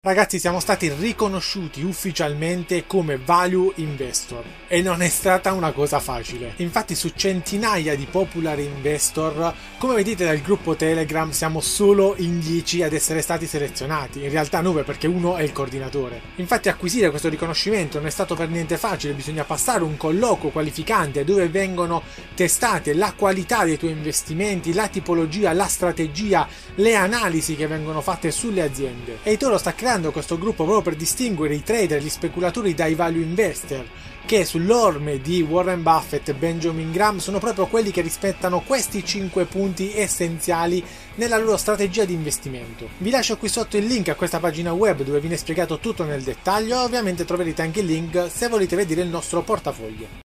Ragazzi, siamo stati riconosciuti ufficialmente come value investor e non è stata una cosa facile. Infatti, su centinaia di popular investor, come vedete dal gruppo Telegram, siamo solo in 10 ad essere stati selezionati. In realtà 9 perché uno è il coordinatore. Infatti, acquisire questo riconoscimento non è stato per niente facile, bisogna passare un colloquio qualificante dove vengono testate la qualità dei tuoi investimenti, la tipologia, la strategia, le analisi che vengono fatte sulle aziende. E Toro sta creando questo gruppo proprio per distinguere i trader, gli speculatori dai value investor che sull'orme di Warren Buffett e Benjamin Graham sono proprio quelli che rispettano questi 5 punti essenziali nella loro strategia di investimento. Vi lascio qui sotto il link a questa pagina web dove viene spiegato tutto nel dettaglio, ovviamente troverete anche il link se volete vedere il nostro portafoglio.